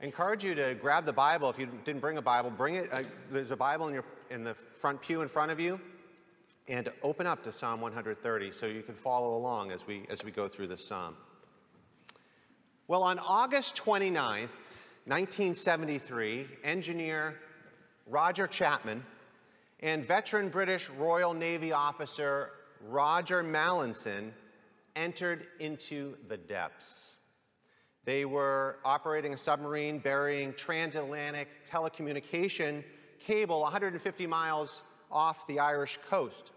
I encourage you to grab the Bible. If you didn't bring a Bible, bring it. Uh, there's a Bible in, your, in the front pew in front of you. And open up to Psalm 130 so you can follow along as we, as we go through this psalm. Well, on August 29th, 1973, engineer Roger Chapman and veteran British Royal Navy officer Roger Mallinson entered into the depths. They were operating a submarine burying transatlantic telecommunication cable 150 miles off the Irish coast.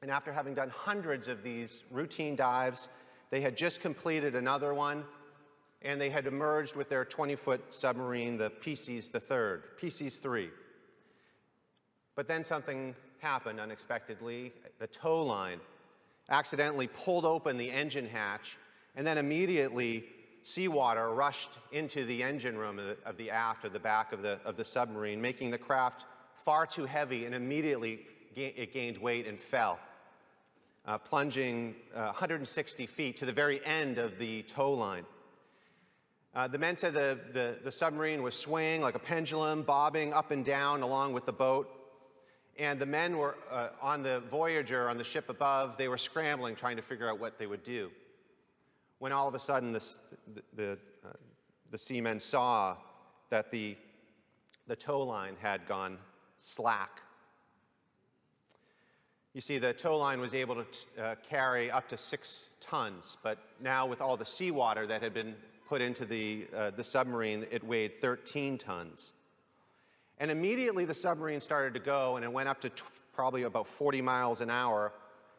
And after having done hundreds of these routine dives, they had just completed another one and they had emerged with their 20 foot submarine, the Pisces the third, Pisces 3. But then something happened unexpectedly. The tow line accidentally pulled open the engine hatch, and then immediately seawater rushed into the engine room of the, of the aft of the back of the, of the submarine, making the craft far too heavy, and immediately it gained weight and fell, uh, plunging uh, 160 feet to the very end of the tow line. Uh, the men said the, the, the submarine was swaying like a pendulum, bobbing up and down along with the boat. And the men were uh, on the Voyager, on the ship above, they were scrambling, trying to figure out what they would do. When all of a sudden the, the, uh, the seamen saw that the, the tow line had gone slack. You see, the tow line was able to uh, carry up to six tons, but now with all the seawater that had been put into the, uh, the submarine, it weighed 13 tons. And immediately the submarine started to go, and it went up to t- probably about 40 miles an hour.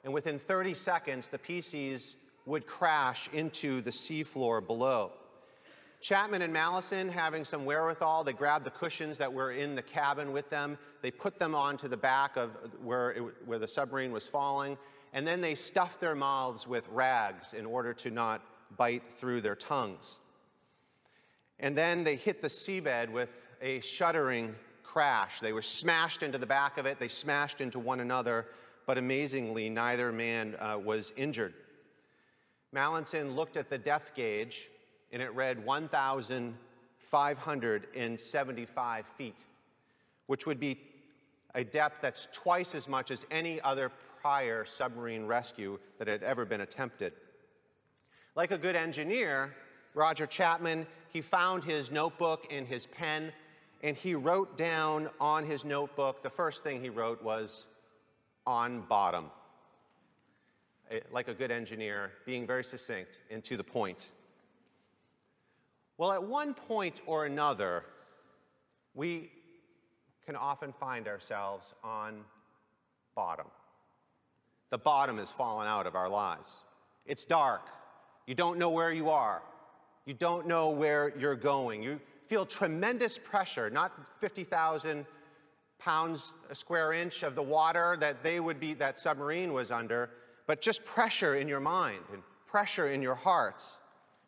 And within 30 seconds, the Pisces would crash into the seafloor below. Chapman and Mallinson, having some wherewithal, they grabbed the cushions that were in the cabin with them. They put them onto the back of where, it, where the submarine was falling, and then they stuffed their mouths with rags in order to not bite through their tongues. And then they hit the seabed with a shuddering crash. They were smashed into the back of it, they smashed into one another, but amazingly, neither man uh, was injured. Mallinson looked at the depth gauge, and it read 1,575 feet, which would be a depth that's twice as much as any other prior submarine rescue that had ever been attempted. Like a good engineer, Roger Chapman, he found his notebook and his pen, and he wrote down on his notebook, the first thing he wrote was, on bottom. Like a good engineer, being very succinct and to the point. Well, at one point or another, we can often find ourselves on bottom. The bottom has fallen out of our lives. It's dark. You don't know where you are. You don't know where you're going. You feel tremendous pressure, not 50,000 pounds a square inch of the water that they would be, that submarine was under, but just pressure in your mind and pressure in your hearts.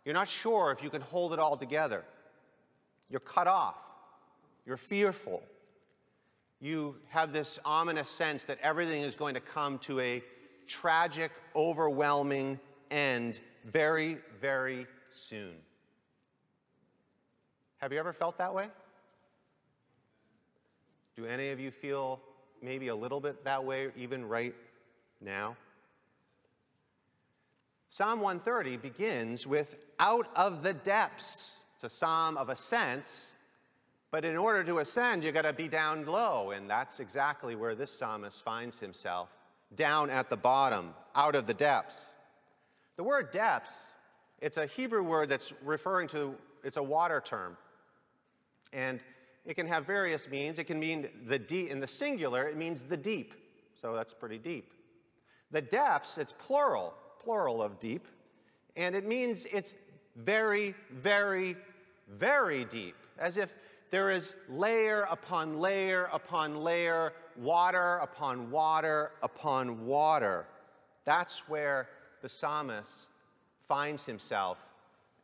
You're not sure if you can hold it all together. You're cut off. You're fearful. You have this ominous sense that everything is going to come to a tragic, overwhelming end very, very soon. Have you ever felt that way? Do any of you feel maybe a little bit that way even right now? Psalm 130 begins with out of the depths. It's a psalm of ascents, but in order to ascend, you got to be down low, and that's exactly where this psalmist finds himself down at the bottom, out of the depths. The word depths it's a Hebrew word that's referring to, it's a water term. And it can have various meanings. It can mean the deep, in the singular, it means the deep. So that's pretty deep. The depths, it's plural, plural of deep. And it means it's very, very, very deep, as if there is layer upon layer upon layer, water upon water upon water. That's where the psalmist finds himself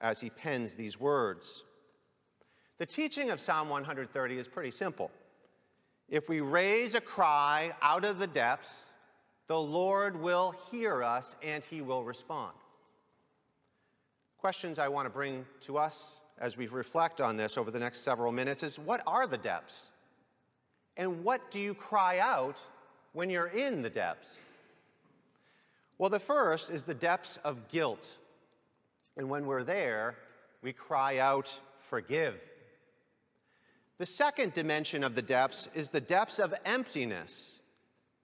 as he pens these words. The teaching of Psalm 130 is pretty simple. If we raise a cry out of the depths, the Lord will hear us and he will respond. Questions I want to bring to us as we reflect on this over the next several minutes is what are the depths? And what do you cry out when you're in the depths? Well, the first is the depths of guilt. And when we're there, we cry out, Forgive. The second dimension of the depths is the depths of emptiness.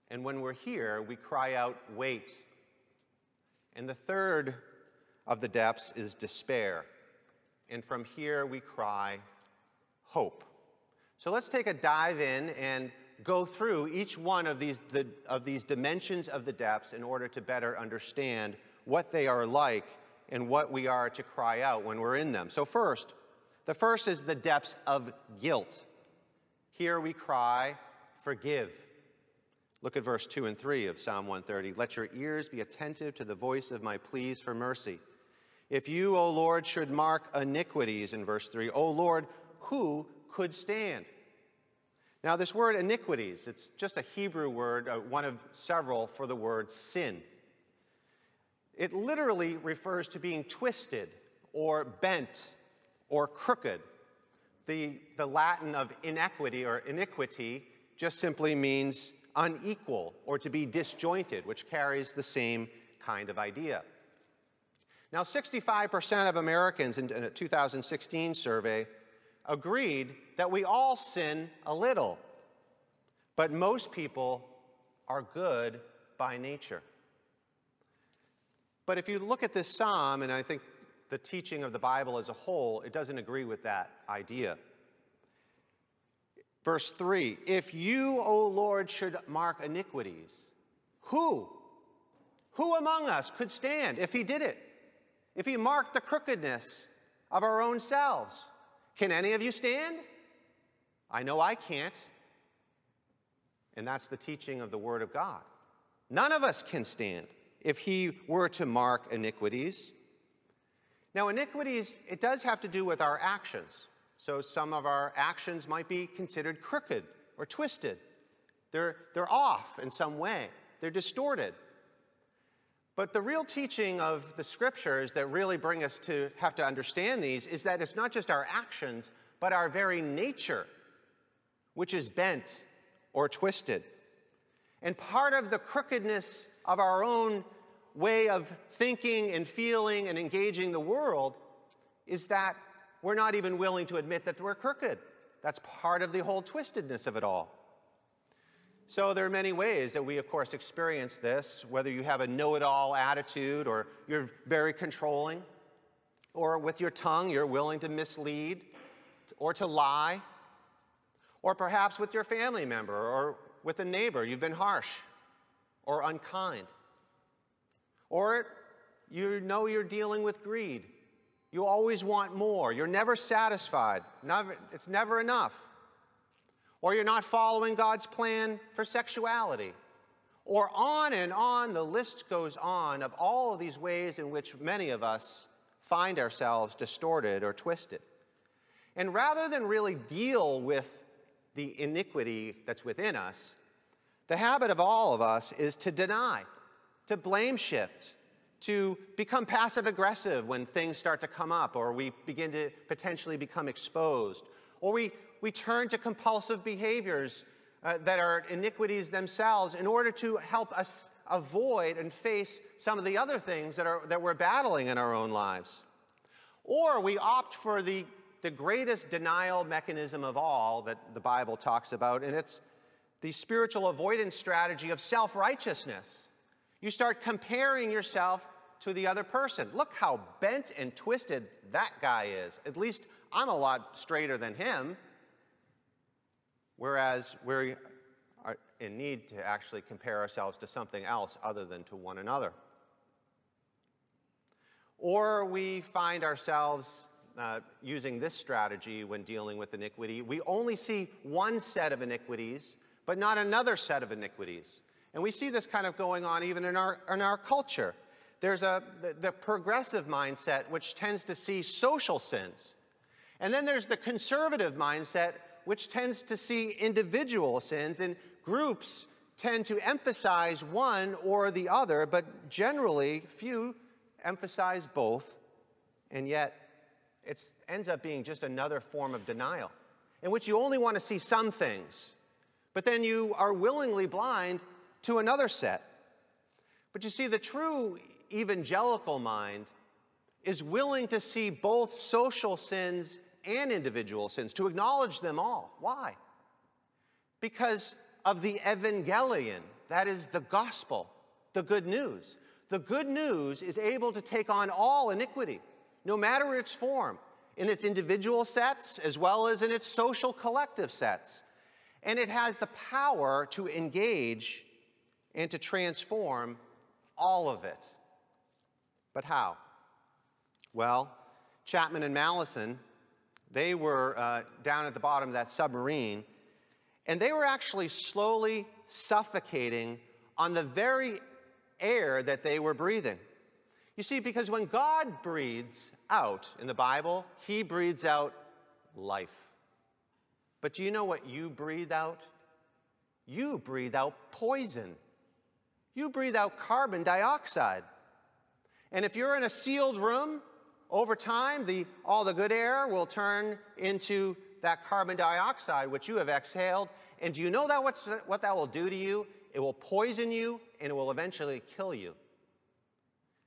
And when we're here, we cry out, Wait. And the third of the depths is despair. And from here, we cry, Hope. So let's take a dive in and go through each one of these, the, of these dimensions of the depths in order to better understand what they are like and what we are to cry out when we're in them. So, first, the first is the depths of guilt. Here we cry, Forgive. Look at verse 2 and 3 of Psalm 130. Let your ears be attentive to the voice of my pleas for mercy. If you, O Lord, should mark iniquities, in verse 3, O Lord, who could stand? Now, this word iniquities, it's just a Hebrew word, uh, one of several for the word sin. It literally refers to being twisted or bent or crooked. The, the Latin of inequity or iniquity just simply means unequal or to be disjointed, which carries the same kind of idea. Now, 65% of Americans in a 2016 survey agreed that we all sin a little, but most people are good by nature. But if you look at this psalm, and I think the teaching of the Bible as a whole, it doesn't agree with that idea. Verse 3 If you, O Lord, should mark iniquities, who? Who among us could stand if he did it? If he marked the crookedness of our own selves? Can any of you stand? I know I can't. And that's the teaching of the Word of God. None of us can stand if he were to mark iniquities. Now, iniquities, it does have to do with our actions. So some of our actions might be considered crooked or twisted. They're, they're off in some way, they're distorted. But the real teaching of the scriptures that really bring us to have to understand these is that it's not just our actions, but our very nature, which is bent or twisted. And part of the crookedness of our own way of thinking and feeling and engaging the world is that we're not even willing to admit that we're crooked. That's part of the whole twistedness of it all. So, there are many ways that we, of course, experience this, whether you have a know it all attitude or you're very controlling, or with your tongue, you're willing to mislead or to lie, or perhaps with your family member or with a neighbor, you've been harsh or unkind. Or you know you're dealing with greed. You always want more. You're never satisfied. Never, it's never enough. Or you're not following God's plan for sexuality. Or on and on, the list goes on of all of these ways in which many of us find ourselves distorted or twisted. And rather than really deal with the iniquity that's within us, the habit of all of us is to deny, to blame shift, to become passive aggressive when things start to come up or we begin to potentially become exposed, or we, we turn to compulsive behaviors uh, that are iniquities themselves in order to help us avoid and face some of the other things that, are, that we're battling in our own lives. Or we opt for the, the greatest denial mechanism of all that the Bible talks about, and it's the spiritual avoidance strategy of self righteousness. You start comparing yourself to the other person. Look how bent and twisted that guy is. At least I'm a lot straighter than him. Whereas we are in need to actually compare ourselves to something else other than to one another. Or we find ourselves uh, using this strategy when dealing with iniquity. We only see one set of iniquities but not another set of iniquities. And we see this kind of going on even in our, in our culture. There's a, the, the progressive mindset, which tends to see social sins. And then there's the conservative mindset, which tends to see individual sins, and groups tend to emphasize one or the other, but generally, few emphasize both. And yet, it ends up being just another form of denial, in which you only want to see some things, but then you are willingly blind to another set. But you see, the true evangelical mind is willing to see both social sins and individual sins, to acknowledge them all. Why? Because of the evangelion, that is the gospel, the good news. The good news is able to take on all iniquity, no matter its form, in its individual sets as well as in its social collective sets. And it has the power to engage and to transform all of it. But how? Well, Chapman and Mallinson, they were uh, down at the bottom of that submarine, and they were actually slowly suffocating on the very air that they were breathing. You see, because when God breathes out in the Bible, He breathes out life. But do you know what you breathe out? You breathe out poison. You breathe out carbon dioxide. And if you're in a sealed room, over time, the, all the good air will turn into that carbon dioxide, which you have exhaled. And do you know that what, what that will do to you? It will poison you and it will eventually kill you.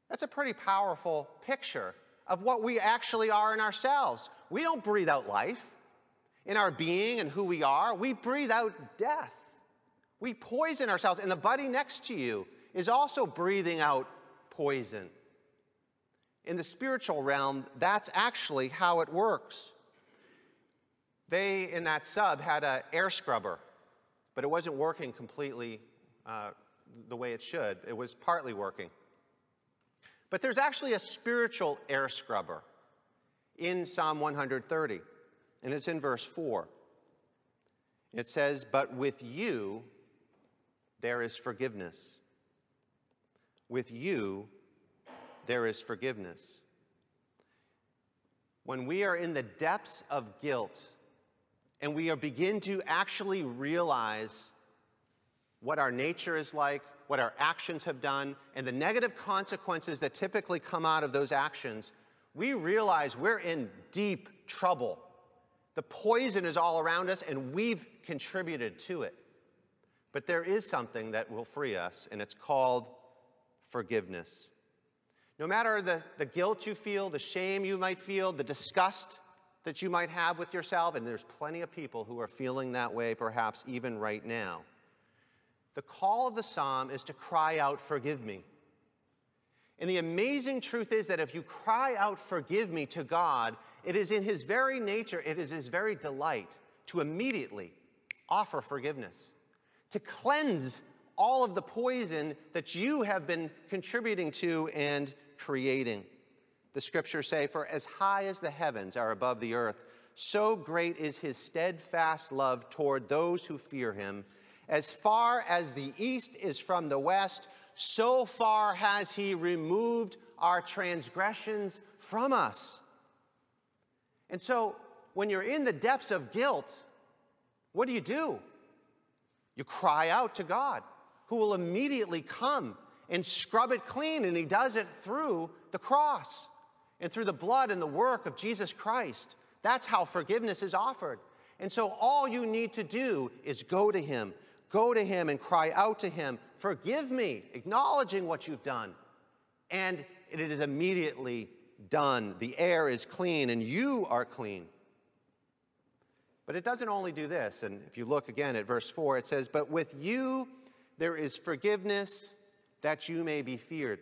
That's a pretty powerful picture of what we actually are in ourselves. We don't breathe out life in our being and who we are, we breathe out death. We poison ourselves, and the buddy next to you is also breathing out poison in the spiritual realm, that's actually how it works. They, in that sub, had an air scrubber, but it wasn't working completely uh, the way it should. It was partly working. But there's actually a spiritual air scrubber in Psalm 130, and it's in verse 4. It says, But with you there is forgiveness. With you there is forgiveness. When we are in the depths of guilt and we begin to actually realize what our nature is like, what our actions have done, and the negative consequences that typically come out of those actions, we realize we're in deep trouble. The poison is all around us, and we've contributed to it. But there is something that will free us, and it's called forgiveness. No matter the, the guilt you feel, the shame you might feel, the disgust that you might have with yourself, and there's plenty of people who are feeling that way perhaps even right now. The call of the psalm is to cry out, Forgive me. And the amazing truth is that if you cry out, Forgive me to God, it is in His very nature, it is His very delight to immediately offer forgiveness, to cleanse all of the poison that you have been contributing to and creating. The scriptures say, For as high as the heavens are above the earth, so great is his steadfast love toward those who fear him. As far as the east is from the west, so far has he removed our transgressions from us. And so, when you're in the depths of guilt, what do you do? You cry out to God, who will immediately come and scrub it clean. And he does it through the cross and through the blood and the work of Jesus Christ. That's how forgiveness is offered. And so all you need to do is go to him, go to him and cry out to him, Forgive me, acknowledging what you've done. And it is immediately done. The air is clean and you are clean. But it doesn't only do this. And if you look again at verse 4, it says, But with you there is forgiveness that you may be feared.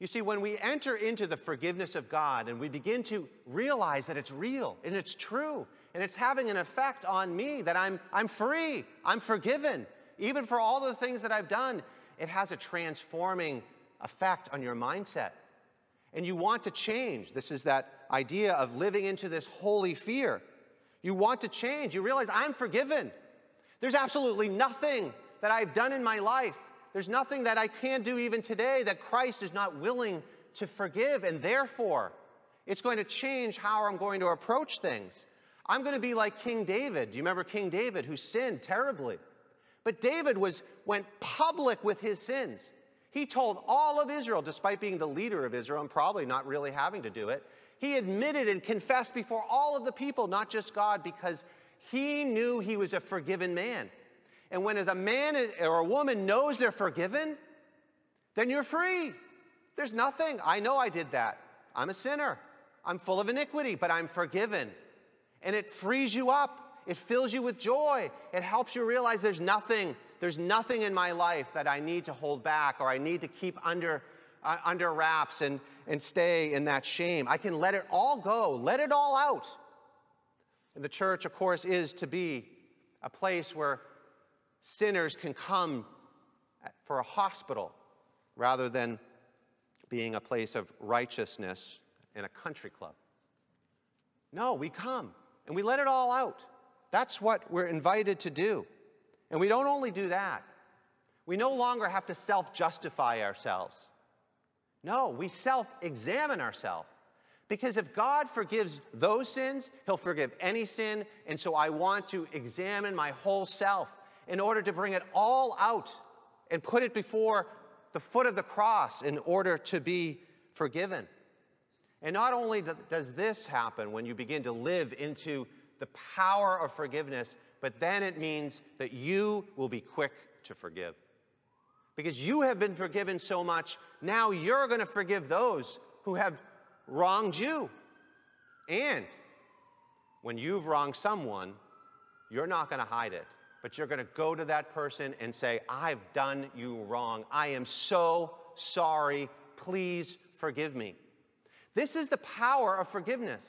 You see, when we enter into the forgiveness of God and we begin to realize that it's real and it's true and it's having an effect on me, that I'm, I'm free, I'm forgiven, even for all the things that I've done, it has a transforming effect on your mindset. And you want to change. This is that idea of living into this holy fear. You want to change. You realize I'm forgiven. There's absolutely nothing that I've done in my life there's nothing that I can do even today that Christ is not willing to forgive, and therefore, it's going to change how I'm going to approach things. I'm going to be like King David. Do you remember King David who sinned terribly? But David was went public with his sins. He told all of Israel, despite being the leader of Israel and probably not really having to do it, He admitted and confessed before all of the people, not just God, because he knew he was a forgiven man. And when as a man or a woman knows they're forgiven, then you're free. There's nothing. I know I did that. I'm a sinner. I'm full of iniquity, but I'm forgiven. And it frees you up. It fills you with joy. It helps you realize there's nothing, there's nothing in my life that I need to hold back or I need to keep under, uh, under wraps and, and stay in that shame. I can let it all go, let it all out. And the church, of course, is to be a place where sinners can come for a hospital rather than being a place of righteousness in a country club. No, we come and we let it all out. That's what we're invited to do. And we don't only do that, we no longer have to self justify ourselves. No, we self examine ourselves. Because if God forgives those sins, He'll forgive any sin. And so I want to examine my whole self in order to bring it all out and put it before the foot of the cross in order to be forgiven. And not only does this happen when you begin to live into the power of forgiveness, but then it means that you will be quick to forgive. Because you have been forgiven so much, now you're going to forgive those who have wronged you. And when you've wronged someone, you're not going to hide it, but you're going to go to that person and say, I've done you wrong. I am so sorry. Please forgive me. This is the power of forgiveness.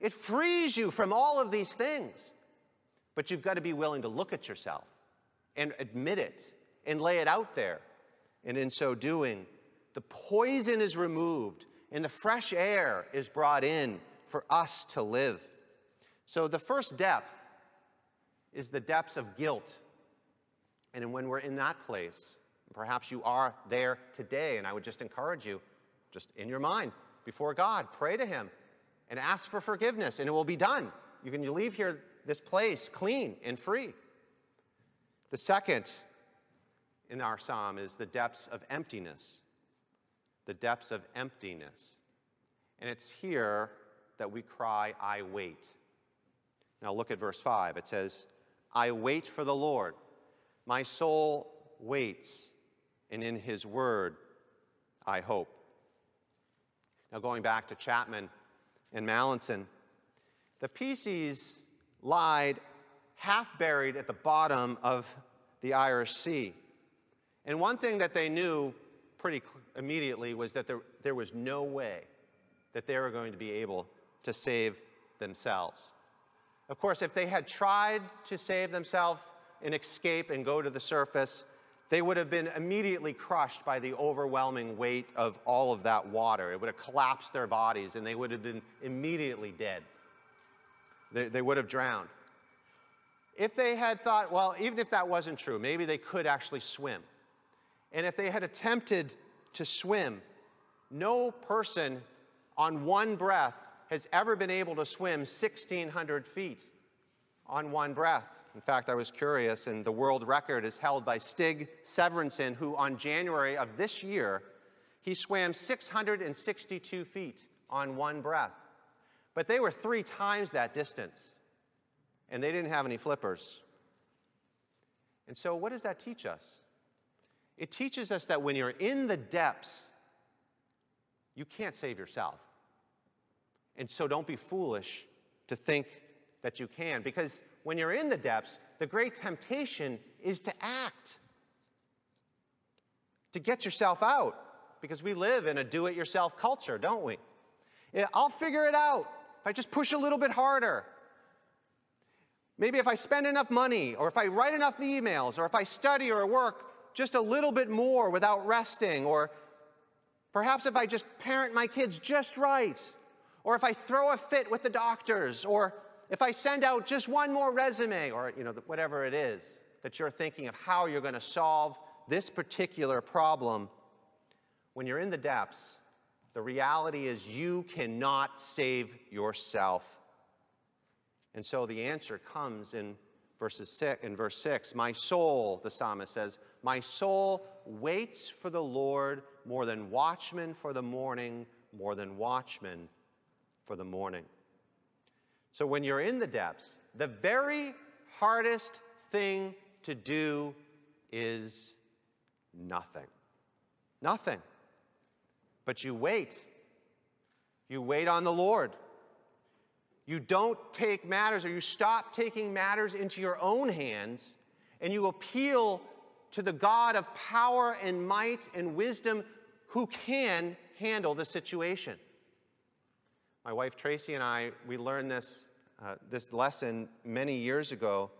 It frees you from all of these things. But you've got to be willing to look at yourself and admit it and lay it out there. And in so doing, the poison is removed and the fresh air is brought in for us to live. So the first depth is the depths of guilt. And when we're in that place, perhaps you are there today, and I would just encourage you, just in your mind, before God. Pray to Him and ask for forgiveness, and it will be done. You can leave here, this place, clean and free. The second in our psalm is the depths of emptiness. The depths of emptiness. And it's here that we cry, I wait. Now look at verse 5. It says, I wait for the Lord. My soul waits, and in his word I hope. Now, going back to Chapman and Mallinson, the Pisces lied half buried at the bottom of the Irish Sea. And one thing that they knew pretty immediately was that there, there was no way that they were going to be able to save themselves. Of course, if they had tried to save themselves and escape and go to the surface, they would have been immediately crushed by the overwhelming weight of all of that water. It would have collapsed their bodies and they would have been immediately dead. They, they would have drowned. If they had thought, well, even if that wasn't true, maybe they could actually swim. And if they had attempted to swim, no person on one breath has ever been able to swim 1,600 feet on one breath. In fact, I was curious, and the world record is held by Stig Severinsen, who on January of this year, he swam 662 feet on one breath. But they were three times that distance, and they didn't have any flippers. And so, what does that teach us? It teaches us that when you're in the depths, you can't save yourself. And so, don't be foolish to think that you can, because when you're in the depths, the great temptation is to act, to get yourself out, because we live in a do it yourself culture, don't we? I'll figure it out if I just push a little bit harder. Maybe if I spend enough money, or if I write enough emails, or if I study or work just a little bit more without resting, or perhaps if I just parent my kids just right, or if I throw a fit with the doctors, or if I send out just one more resume or you know, whatever it is that you're thinking of how you're going to solve this particular problem, when you're in the depths, the reality is you cannot save yourself. And so the answer comes in verses six, in verse 6 my soul the psalmist says my soul waits for the lord more than watchmen for the morning more than watchmen for the morning. So when you're in the depths, the very hardest thing to do is nothing. Nothing. But you wait. You wait on the Lord. You don't take matters or you stop taking matters into your own hands and you appeal to the God of power and might and wisdom who can handle the situation. My wife Tracy and I, we learned this, uh, this lesson many years ago.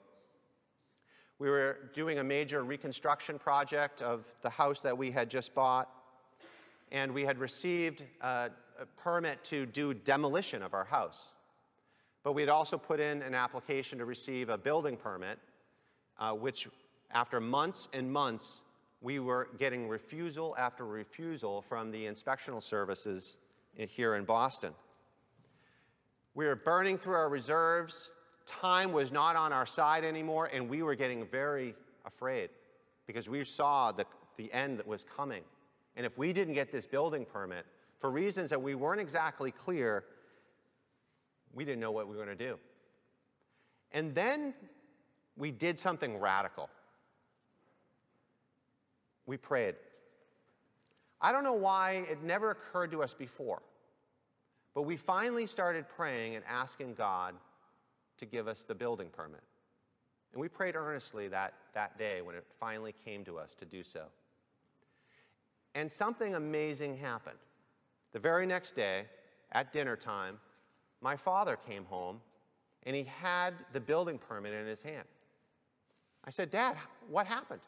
We were doing a major reconstruction project of the house that we had just bought, and we had received uh, a permit to do demolition of our house. But we had also put in an application to receive a building permit, uh, which, after months and months, we were getting refusal after refusal from the inspectional services here in Boston. We were burning through our reserves. Time was not on our side anymore, and we were getting very afraid because we saw the, the end that was coming. And if we didn't get this building permit, for reasons that we weren't exactly clear, we didn't know what we were going to do. And then we did something radical. We prayed. I don't know why it never occurred to us before, but we finally started praying and asking God to give us the building permit. And we prayed earnestly that, that day when it finally came to us to do so. And something amazing happened. The very next day, at dinner time, my father came home and he had the building permit in his hand. I said, Dad, what happened?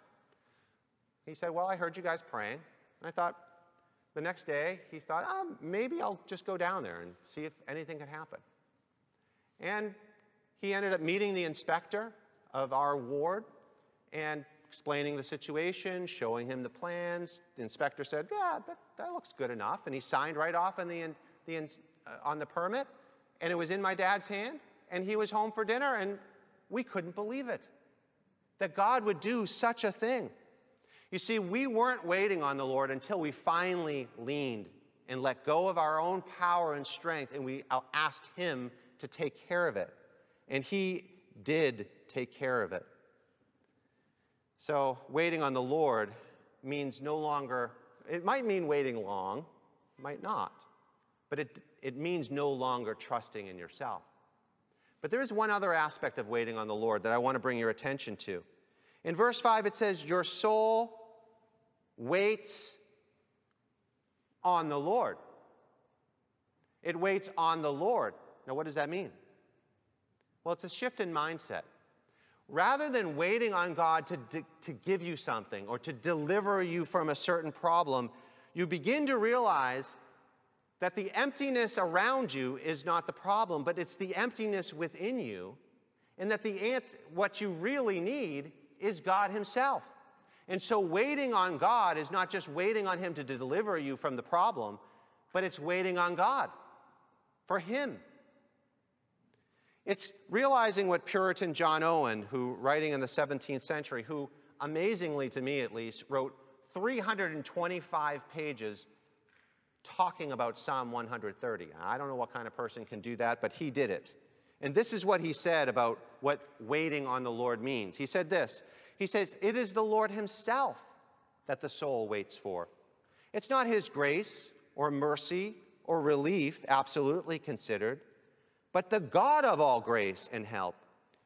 He said, Well, I heard you guys praying. And I thought, the next day, he thought, oh, maybe I'll just go down there and see if anything could happen. And he ended up meeting the inspector of our ward and explaining the situation, showing him the plans. The inspector said, Yeah, that, that looks good enough. And he signed right off on the, the, uh, on the permit and it was in my dad's hand, and he was home for dinner, and we couldn't believe it that God would do such a thing. You see, we weren't waiting on the Lord until we finally leaned and let go of our own power and strength, and we asked Him to take care of it. And He did take care of it. So, waiting on the Lord means no longer, it might mean waiting long, might not, but it it means no longer trusting in yourself. But there is one other aspect of waiting on the Lord that I want to bring your attention to. In verse 5, it says, Your soul waits on the Lord. It waits on the Lord. Now, what does that mean? Well, it's a shift in mindset. Rather than waiting on God to, to give you something or to deliver you from a certain problem, you begin to realize that the emptiness around you is not the problem, but it's the emptiness within you, and that the what you really need is God Himself. And so, waiting on God is not just waiting on Him to deliver you from the problem, but it's waiting on God for Him. It's realizing what Puritan John Owen, who, writing in the 17th century, who, amazingly to me at least, wrote 325 pages talking about Psalm 130. I don't know what kind of person can do that, but he did it. And this is what he said about what waiting on the Lord means. He said this He says, It is the Lord Himself that the soul waits for. It's not His grace or mercy or relief, absolutely considered, but the God of all grace and help.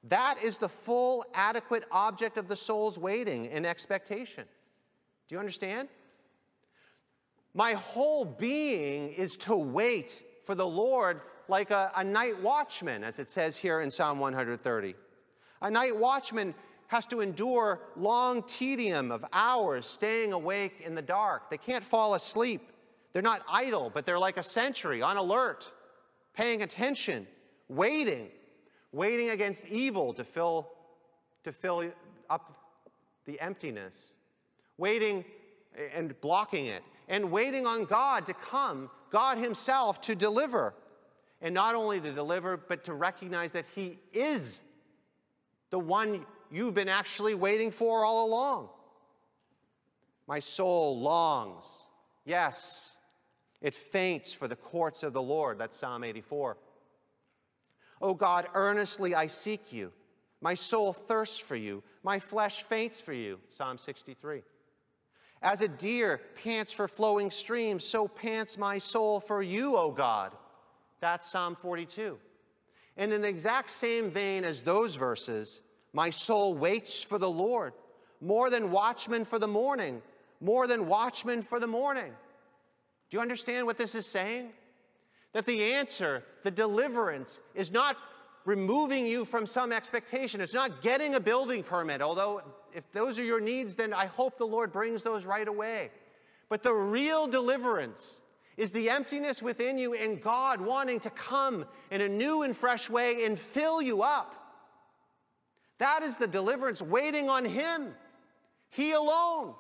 That is the full, adequate object of the soul's waiting and expectation. Do you understand? My whole being is to wait for the Lord like a, a, night watchman, as it says here in Psalm 130. A night watchman has to endure long tedium of hours staying awake in the dark. They can't fall asleep. They're not idle, but they're like a sentry, on alert, paying attention, waiting, waiting against evil to fill, to fill up the emptiness, waiting and blocking it, and waiting on God to come, God Himself to deliver. And not only to deliver, but to recognize that He is the one you've been actually waiting for all along. My soul longs, yes, It faints for the courts of the Lord. That's Psalm 84. O God, earnestly I seek you. My soul thirsts for you. My flesh faints for you. Psalm 63. As a deer pants for flowing streams, so pants my soul for you, O God. That's Psalm 42. And in the exact same vein as those verses, my soul waits for the Lord, more than watchmen for the morning, more than watchmen for the morning. Do you understand what this is saying? That the answer, the deliverance, is not removing you from some expectation. It's not getting a building permit, although if those are your needs, then I hope the Lord brings those right away. But the real deliverance is the emptiness within you and God wanting to come in a new and fresh way and fill you up. That is the deliverance waiting on Him. He alone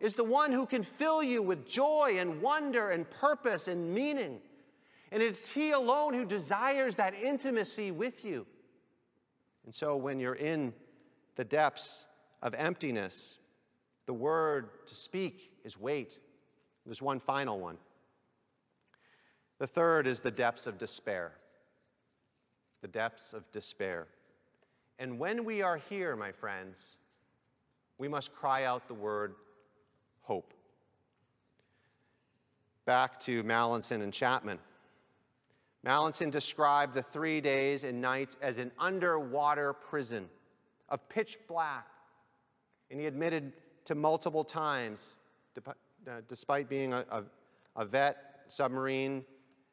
is the one who can fill you with joy and wonder and purpose and meaning. And it's He alone who desires that intimacy with you. And so when you're in the depths of emptiness, the word to speak is wait. There's one final one. The third is the depths of despair. The depths of despair. And when we are here, my friends, we must cry out the word hope. Back to Mallinson and Chapman. Mallinson described the three days and nights as an underwater prison of pitch black. And he admitted to multiple times, uh, despite being a, a, a vet, submarine,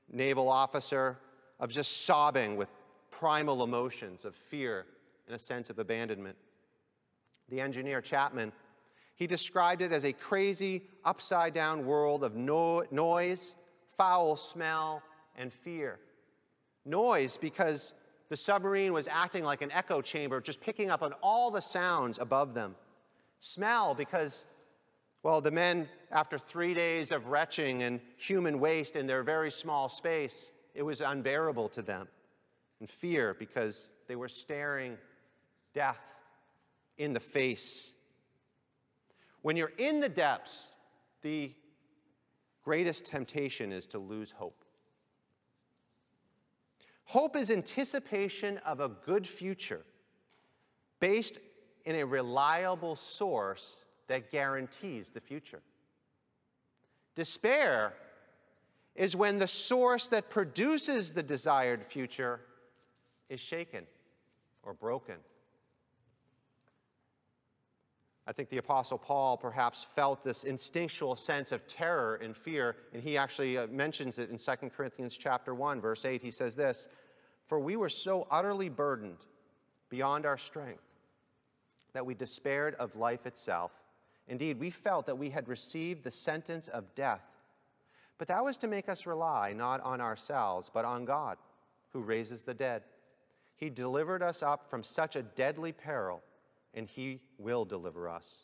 naval officer, of just sobbing with primal emotions of fear and a sense of abandonment. The engineer Chapman he described it as a crazy, upside down world of no- noise, foul smell, and fear. Noise because the submarine was acting like an echo chamber, just picking up on all the sounds above them. Smell because, well, the men, after three days of retching and human waste in their very small space, it was unbearable to them. And fear because they were staring death in the face when you're in the depths, the greatest temptation is to lose hope. Hope is anticipation of a good future based in a reliable source that guarantees the future. Despair is when the source that produces the desired future is shaken or broken. I think the Apostle Paul perhaps felt this instinctual sense of terror and fear, and he actually uh, mentions it in 2 Corinthians chapter 1, verse 8. He says this, For we were so utterly burdened beyond our strength that we despaired of life itself. Indeed, we felt that we had received the sentence of death. But that was to make us rely not on ourselves, but on God, who raises the dead. He delivered us up from such a deadly peril and he will deliver us.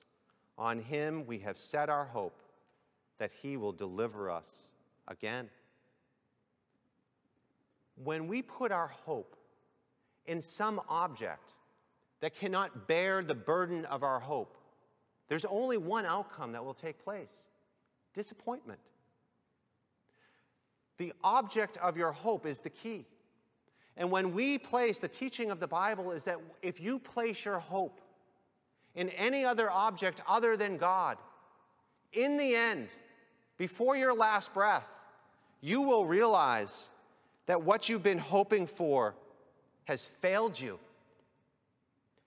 On him we have set our hope that he will deliver us again. When we put our hope in some object that cannot bear the burden of our hope, there's only one outcome that will take place disappointment. The object of your hope is the key. And when we place the teaching of the Bible, is that if you place your hope in any other object other than God, in the end, before your last breath, you will realize that what you've been hoping for has failed you.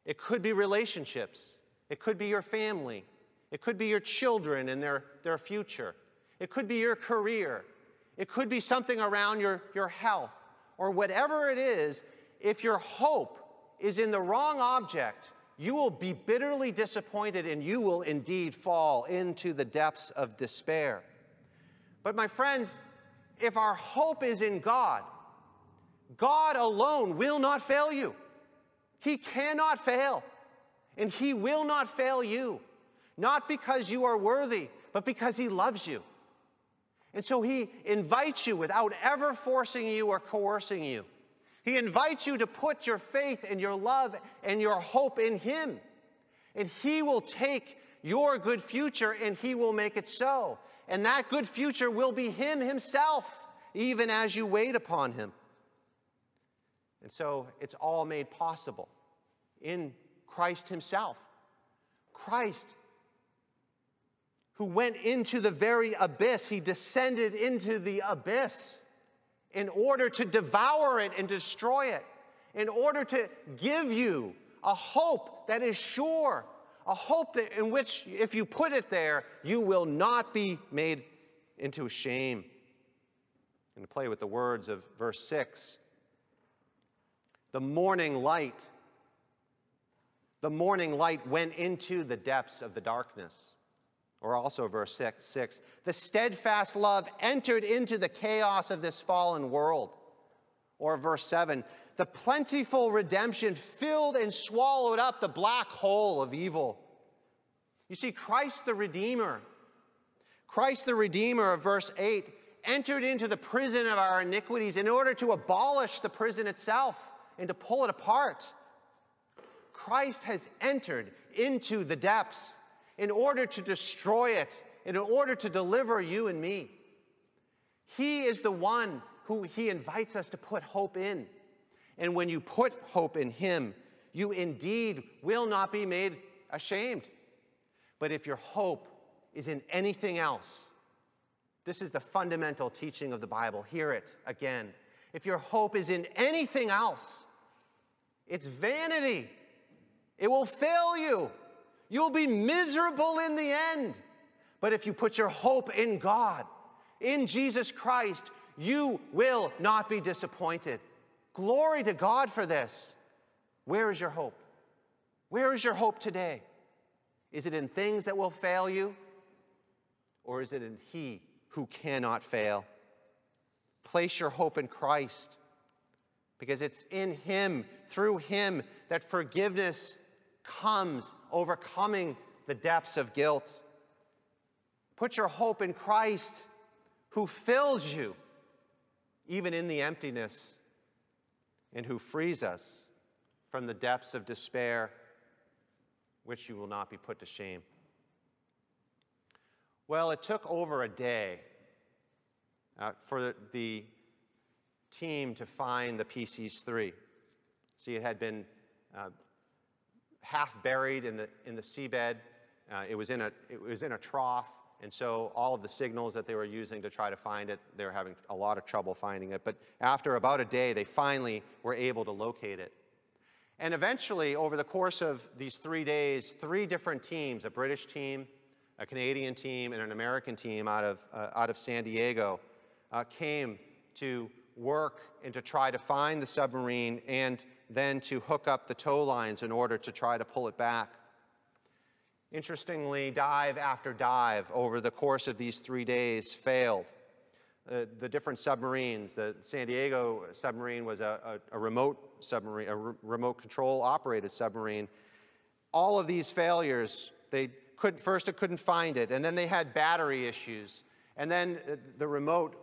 It could be relationships, it could be your family, it could be your children and their, their future, it could be your career, it could be something around your, your health, or whatever it is. If your hope is in the wrong object, you will be bitterly disappointed and you will indeed fall into the depths of despair. But, my friends, if our hope is in God, God alone will not fail you. He cannot fail, and He will not fail you, not because you are worthy, but because He loves you. And so He invites you without ever forcing you or coercing you. He invites you to put your faith and your love and your hope in Him. And He will take your good future and He will make it so. And that good future will be Him Himself, even as you wait upon Him. And so it's all made possible in Christ Himself. Christ, who went into the very abyss, He descended into the abyss in order to devour it and destroy it, in order to give you a hope that is sure, a hope that, in which, if you put it there, you will not be made into shame. And to play with the words of verse 6 the morning light, the morning light went into the depths of the darkness. Or also, verse six, 6 the steadfast love entered into the chaos of this fallen world. Or verse 7 the plentiful redemption filled and swallowed up the black hole of evil. You see, Christ the Redeemer, Christ the Redeemer of verse 8, entered into the prison of our iniquities in order to abolish the prison itself and to pull it apart. Christ has entered into the depths in order to destroy it, in order to deliver you and me. He is the one who he invites us to put hope in. And when you put hope in him, you indeed will not be made ashamed. But if your hope is in anything else, this is the fundamental teaching of the Bible. Hear it again. If your hope is in anything else, it's vanity. It will fail you. You'll be miserable in the end. But if you put your hope in God, in Jesus Christ, you will not be disappointed. Glory to God for this. Where is your hope? Where is your hope today? Is it in things that will fail you? Or is it in He who cannot fail? Place your hope in Christ because it's in Him, through Him, that forgiveness comes, overcoming the depths of guilt. Put your hope in Christ who fills you, even in the emptiness and who frees us from the depths of despair, which you will not be put to shame. Well, it took over a day uh, for the, team to find the Pisces 3. See, it had been uh, half buried in the, in the seabed. Uh, it, was in a, it was in a trough, and so all of the signals that they were using to try to find it, they were having a lot of trouble finding it. But after about a day, they finally were able to locate it. And eventually, over the course of these three days, three different teams a British team, a Canadian team, and an American team out of, uh, out of San Diego uh, came to work and to try to find the submarine and then to hook up the tow lines in order to try to pull it back. Interestingly, dive after dive over the course of these three days failed. Uh, the different submarines, the San Diego submarine was a, a, a remote submarine, a re- remote control operated submarine. All of these failures, they could first it couldn't find it, and then they had battery issues, and then uh, the remote,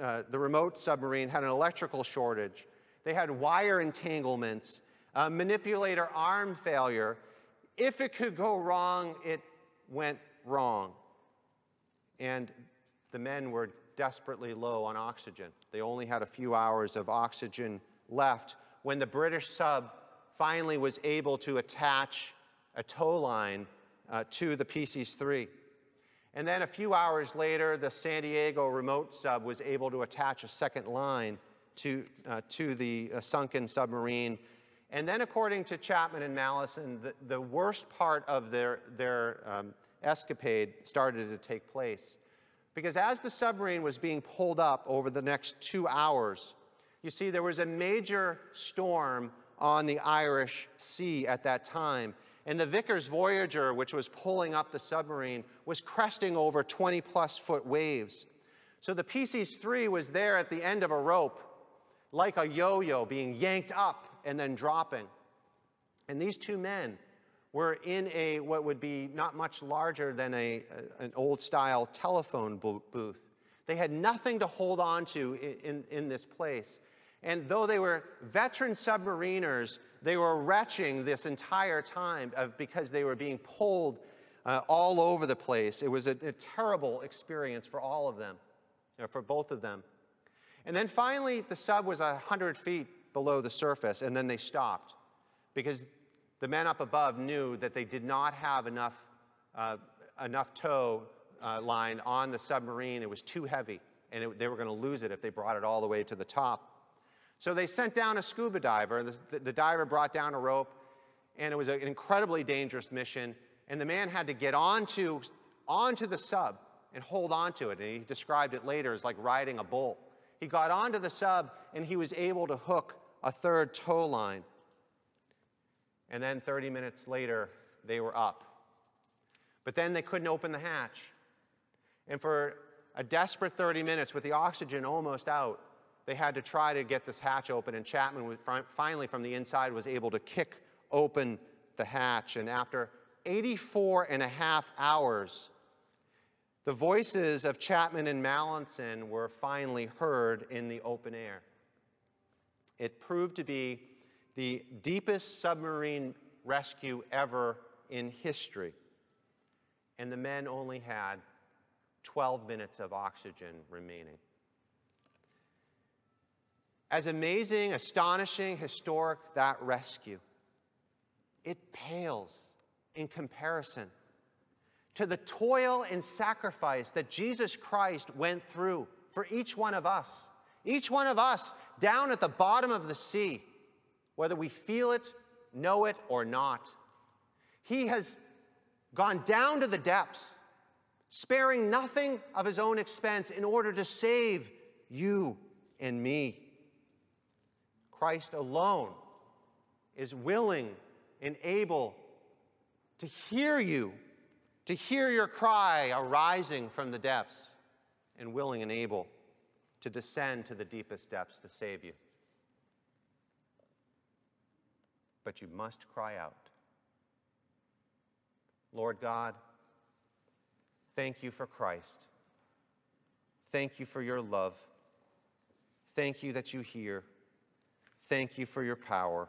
uh, the remote submarine had an electrical shortage. They had wire entanglements, manipulator arm failure, if it could go wrong, it went wrong. And the men were desperately low on oxygen. They only had a few hours of oxygen left when the British sub finally was able to attach a tow line uh, to the Pisces 3. And then a few hours later, the San Diego remote sub was able to attach a second line to, uh, to the uh, sunken submarine and then, according to Chapman and Mallinson, the, the worst part of their, their um, escapade started to take place. Because as the submarine was being pulled up over the next two hours, you see, there was a major storm on the Irish Sea at that time. And the Vickers Voyager, which was pulling up the submarine, was cresting over 20 plus foot waves. So the Pisces 3 was there at the end of a rope, like a yo yo being yanked up and then dropping. And these two men were in a what would be not much larger than a, an old style telephone booth. They had nothing to hold on to in, in, in this place. And though they were veteran submariners, they were retching this entire time of, because they were being pulled uh, all over the place. It was a, a terrible experience for all of them, for both of them. And then finally, the sub was 100 feet below the surface, and then they stopped because the men up above knew that they did not have enough, uh, enough tow uh, line on the submarine. It was too heavy, and it, they were going to lose it if they brought it all the way to the top. So they sent down a scuba diver. The, the diver brought down a rope, and it was an incredibly dangerous mission. And the man had to get onto, onto the sub and hold onto it. And he described it later as like riding a bull. He got onto the sub, and he was able to hook a third tow line. And then 30 minutes later, they were up. But then they couldn't open the hatch. And for a desperate 30 minutes, with the oxygen almost out, they had to try to get this hatch open. And Chapman finally, from the inside, was able to kick open the hatch. And after 84 and a half hours, the voices of Chapman and Mallinson were finally heard in the open air. It proved to be the deepest submarine rescue ever in history. And the men only had 12 minutes of oxygen remaining. As amazing, astonishing, historic that rescue, it pales in comparison to the toil and sacrifice that Jesus Christ went through for each one of us. Each one of us down at the bottom of the sea whether we feel it, know it, or not. He has gone down to the depths, sparing nothing of his own expense in order to save you and me. Christ alone is willing and able to hear you, to hear your cry arising from the depths, and willing and able to descend to the deepest depths to save you. but you must cry out. Lord God, thank you for Christ. Thank you for your love. Thank you that you hear. Thank you for your power.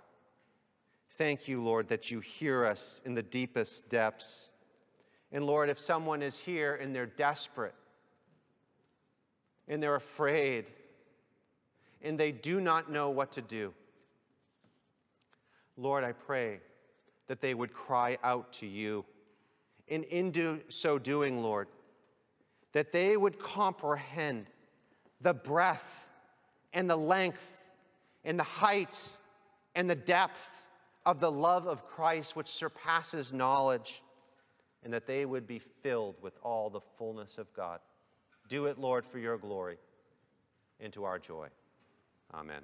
Thank you, Lord, that you hear us in the deepest depths. And Lord, if someone is here and they're desperate, and they're afraid, and they do not know what to do, Lord, I pray that they would cry out to you. And in do, so doing, Lord, that they would comprehend the breadth and the length and the height and the depth of the love of Christ, which surpasses knowledge, and that they would be filled with all the fullness of God. Do it, Lord, for your glory and to our joy. Amen.